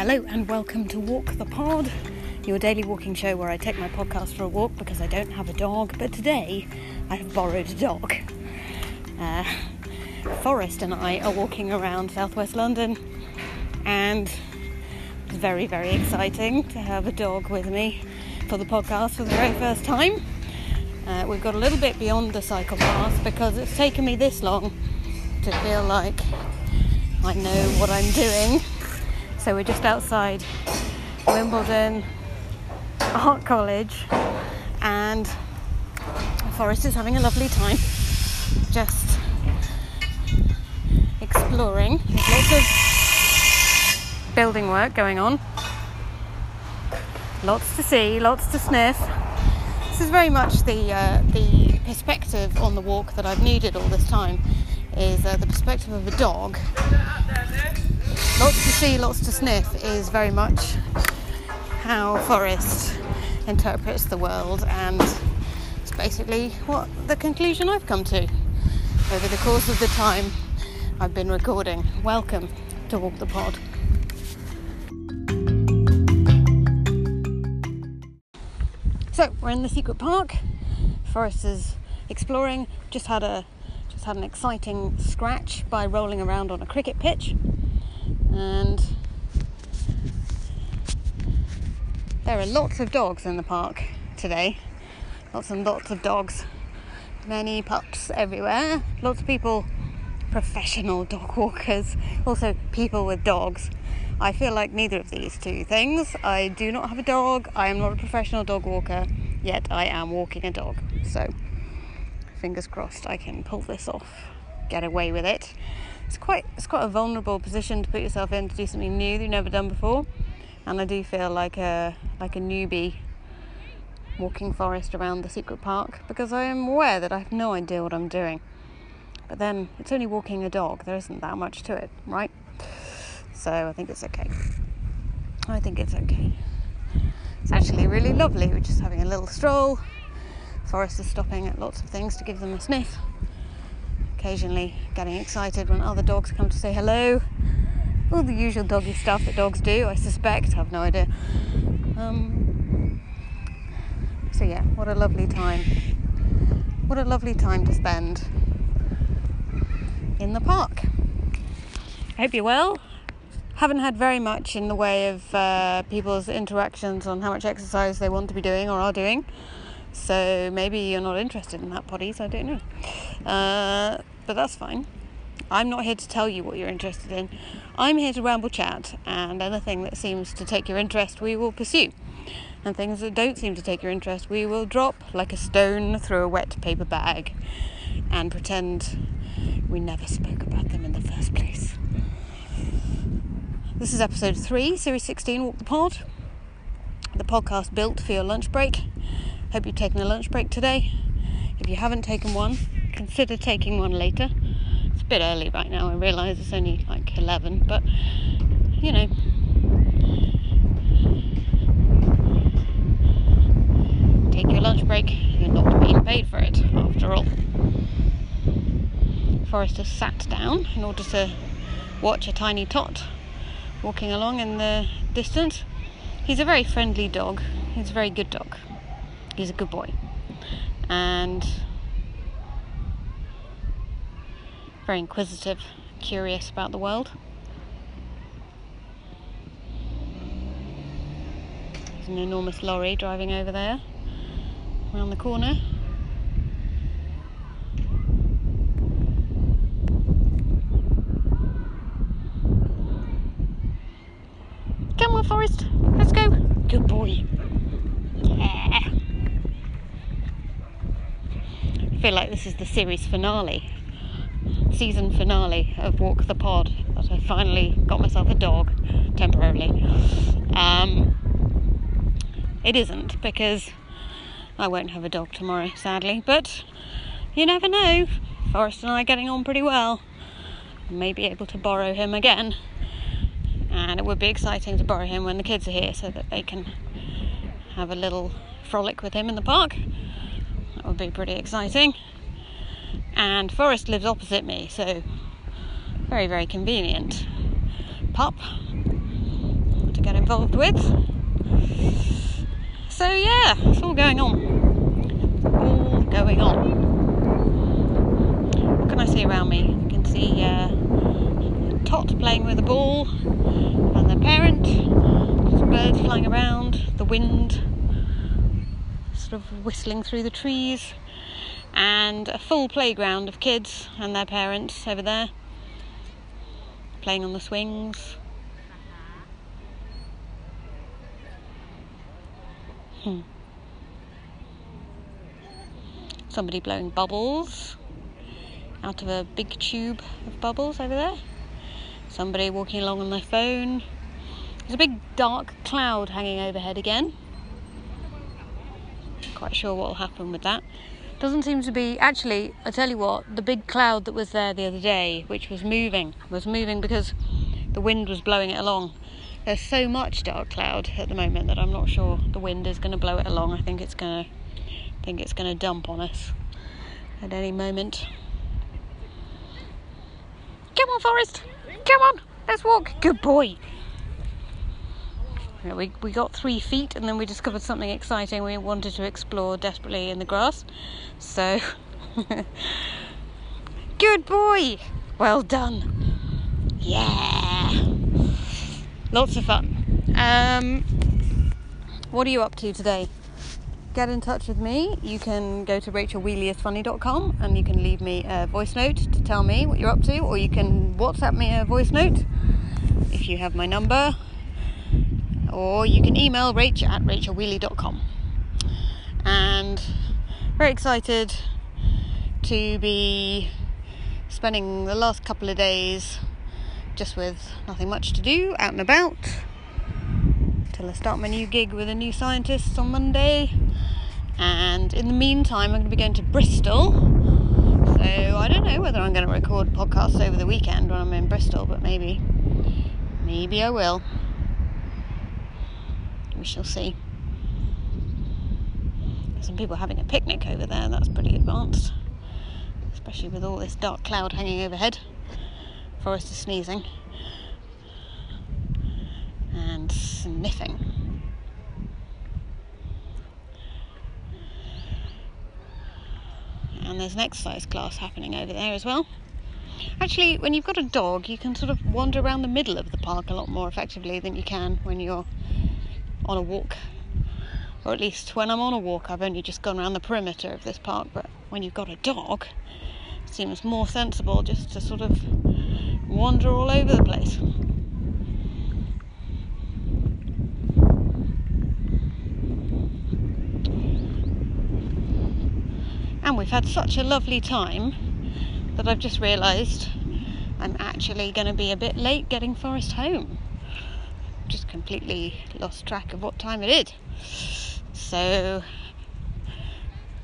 Hello and welcome to Walk the Pod, your daily walking show where I take my podcast for a walk because I don't have a dog, but today I have borrowed a dog. Uh, Forrest and I are walking around southwest London and it's very, very exciting to have a dog with me for the podcast for the very first time. Uh, we've got a little bit beyond the cycle path because it's taken me this long to feel like I know what I'm doing so we're just outside Wimbledon Art College and Forrest is having a lovely time just exploring. There's lots of building work going on. Lots to see, lots to sniff. This is very much the uh, the perspective on the walk that I've needed all this time is uh, the perspective of a dog lots to see, lots to sniff is very much how Forrest interprets the world, and it's basically what the conclusion I've come to over the course of the time I've been recording. Welcome to Walk the Pod. So we're in the secret park. Forrest is exploring. Just had a just had an exciting scratch by rolling around on a cricket pitch and there are lots of dogs in the park today. Lots and lots of dogs. Many pups everywhere. Lots of people, professional dog walkers, also people with dogs. I feel like neither of these two things. I do not have a dog. I am not a professional dog walker, yet I am walking a dog. So, fingers crossed I can pull this off, get away with it it's quite it's quite a vulnerable position to put yourself in to do something new that you've never done before. And I do feel like a like a newbie walking Forrest around the secret park because I am aware that I have no idea what I'm doing. But then it's only walking a dog, there isn't that much to it, right? So I think it's okay. I think it's okay. It's actually really lovely. We're just having a little stroll. Forrest is stopping at lots of things to give them a sniff occasionally getting excited when other dogs come to say hello. All the usual doggy stuff that dogs do, I suspect, I have no idea. Um, so, yeah, what a lovely time. What a lovely time to spend in the park. I hope you're well. Haven't had very much in the way of uh, people's interactions on how much exercise they want to be doing or are doing. So maybe you're not interested in that, potty, so I don't know. Uh, but that's fine. I'm not here to tell you what you're interested in. I'm here to ramble chat, and anything that seems to take your interest, we will pursue. And things that don't seem to take your interest, we will drop like a stone through a wet paper bag and pretend we never spoke about them in the first place. This is episode 3, series 16, Walk the Pod. The podcast built for your lunch break. Hope you've taken a lunch break today. If you haven't taken one, consider taking one later. It's a bit early right now, I realise it's only like 11, but you know. Take your lunch break, you're not being paid for it after all. Forrest has sat down in order to watch a tiny tot walking along in the distance. He's a very friendly dog, he's a very good dog, he's a good boy. And very inquisitive, curious about the world. There's an enormous lorry driving over there, around the corner. Come on, Forrest, let's go. Good boy. Yeah. I feel like this is the series finale season finale of Walk the Pod that I finally got myself a dog temporarily. Um, it isn't because I won't have a dog tomorrow, sadly, but you never know. Forrest and I are getting on pretty well. I may be able to borrow him again, and it would be exciting to borrow him when the kids are here so that they can have a little frolic with him in the park. That would be pretty exciting and Forrest lives opposite me, so very, very convenient. Pup. to don't involved with. So yeah, it's all going on. All going on. What can I see around me? You can see uh, Tot playing with a ball and their parent. There's birds flying around. The wind sort of whistling through the trees and a full playground of kids and their parents over there playing on the swings. Hmm. Somebody blowing bubbles out of a big tube of bubbles over there. Somebody walking along on their phone. There's a big dark cloud hanging overhead again. Quite sure what will happen with that. Doesn't seem to be. Actually, I tell you what, the big cloud that was there the other day, which was moving, was moving because the wind was blowing it along. There's so much dark cloud at the moment that I'm not sure the wind is going to blow it along. I think it's going to, think it's going to dump on us at any moment. Come on, Forrest. Come on. Let's walk. Good boy. We, we got three feet and then we discovered something exciting we wanted to explore desperately in the grass. So, good boy! Well done. Yeah! Lots of fun. Um, what are you up to today? Get in touch with me. You can go to rachelwheelyisfunny.com and you can leave me a voice note to tell me what you're up to, or you can WhatsApp me a voice note if you have my number or you can email rach at rachelwheely.com. And very excited to be spending the last couple of days just with nothing much to do, out and about, till I start my new gig with a new scientist on Monday. And in the meantime, I'm going to be going to Bristol. So I don't know whether I'm going to record podcasts over the weekend when I'm in Bristol, but maybe. Maybe I will we shall see. Some people having a picnic over there, that's pretty advanced. Especially with all this dark cloud hanging overhead. Forrest is sneezing. And sniffing. And there's an exercise class happening over there as well. Actually, when you've got a dog, you can sort of wander around the middle of the park a lot more effectively than you can when you're on a walk. Or at least when I'm on a walk, I've only just gone around the perimeter of this park, but when you've got a dog, it seems more sensible just to sort of wander all over the place. And we've had such a lovely time that I've just realised I'm actually going to be a bit late getting Forrest home just completely lost track of what time it is. So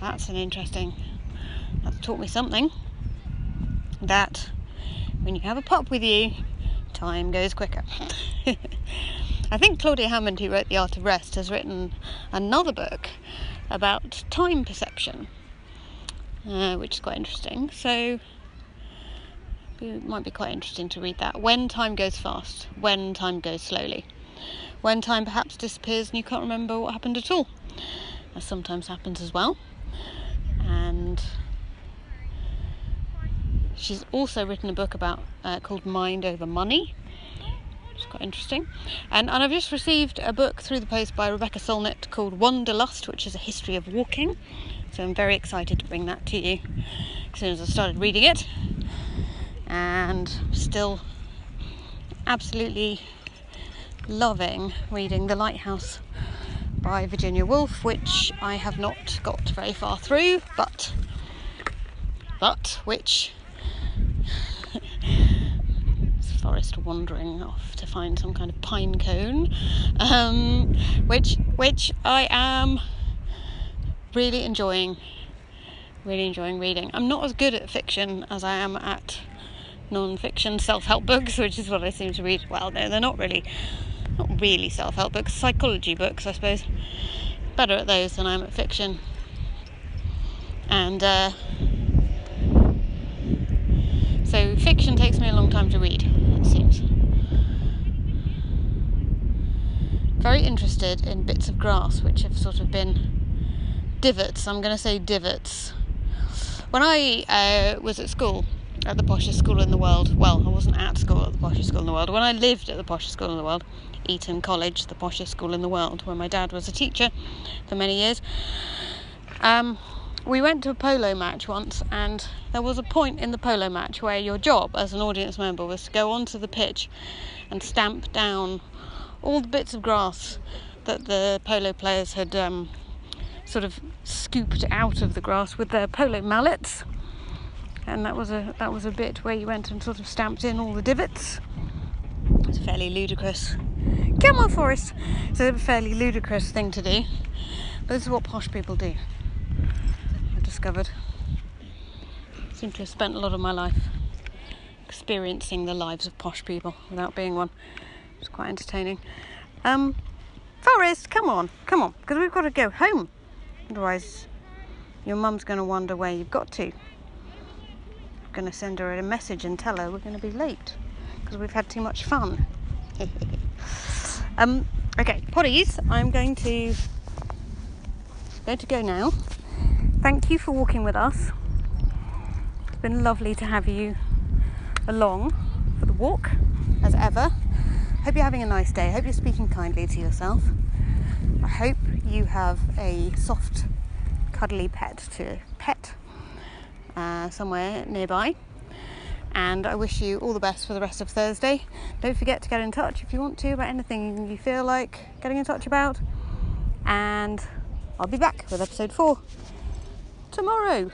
that's an interesting. That's taught me something. That when you have a pup with you, time goes quicker. I think Claudia Hammond, who wrote The Art of Rest, has written another book about time perception, uh, which is quite interesting. So it might be quite interesting to read that. When time goes fast, when time goes slowly, when time perhaps disappears and you can't remember what happened at all, as sometimes happens as well. And she's also written a book about uh, called Mind Over Money. It's quite interesting. And, and I've just received a book through the post by Rebecca Solnit called Wanderlust, which is a history of walking. So I'm very excited to bring that to you as soon as I started reading it and still absolutely loving reading The Lighthouse by Virginia Woolf, which I have not got very far through, but but which Forrest wandering off to find some kind of pine cone, um, which which I am really enjoying, really enjoying reading. I'm not as good at fiction as I am at non-fiction self-help books, which is what I seem to read. Well, no, they're not really, not really self-help books, psychology books, I suppose. Better at those than I am at fiction. And uh, so fiction takes me a long time to read, it seems. very interested in bits of grass which have sort of been divots. I'm going to say divots. When I uh, was at school, at the poshest school in the world, well, I wasn't at school at the poshest school in the world. When I lived at the poshest school in the world, Eton College, the poshest school in the world, where my dad was a teacher for many years, um, we went to a polo match once, and there was a point in the polo match where your job as an audience member was to go onto the pitch and stamp down all the bits of grass that the polo players had um, sort of scooped out of the grass with their polo mallets. And that was a that was a bit where you went and sort of stamped in all the divots. It's fairly ludicrous. Come on, Forrest. It's a fairly ludicrous thing to do, but this is what posh people do. I've discovered. I seem to have spent a lot of my life experiencing the lives of posh people without being one. It's quite entertaining. Um, Forrest, come on, come on, because we've got to go home. Otherwise, your mum's going to wonder where you've got to. Going to send her a message and tell her we're going to be late because we've had too much fun. um, okay, potties, I'm going to going to go now. Thank you for walking with us. It's been lovely to have you along for the walk, as ever. Hope you're having a nice day. Hope you're speaking kindly to yourself. I hope you have a soft, cuddly pet to pet uh, somewhere nearby. And I wish you all the best for the rest of Thursday. Don't forget to get in touch if you want to about anything you feel like getting in touch about. And I'll be back with episode four tomorrow.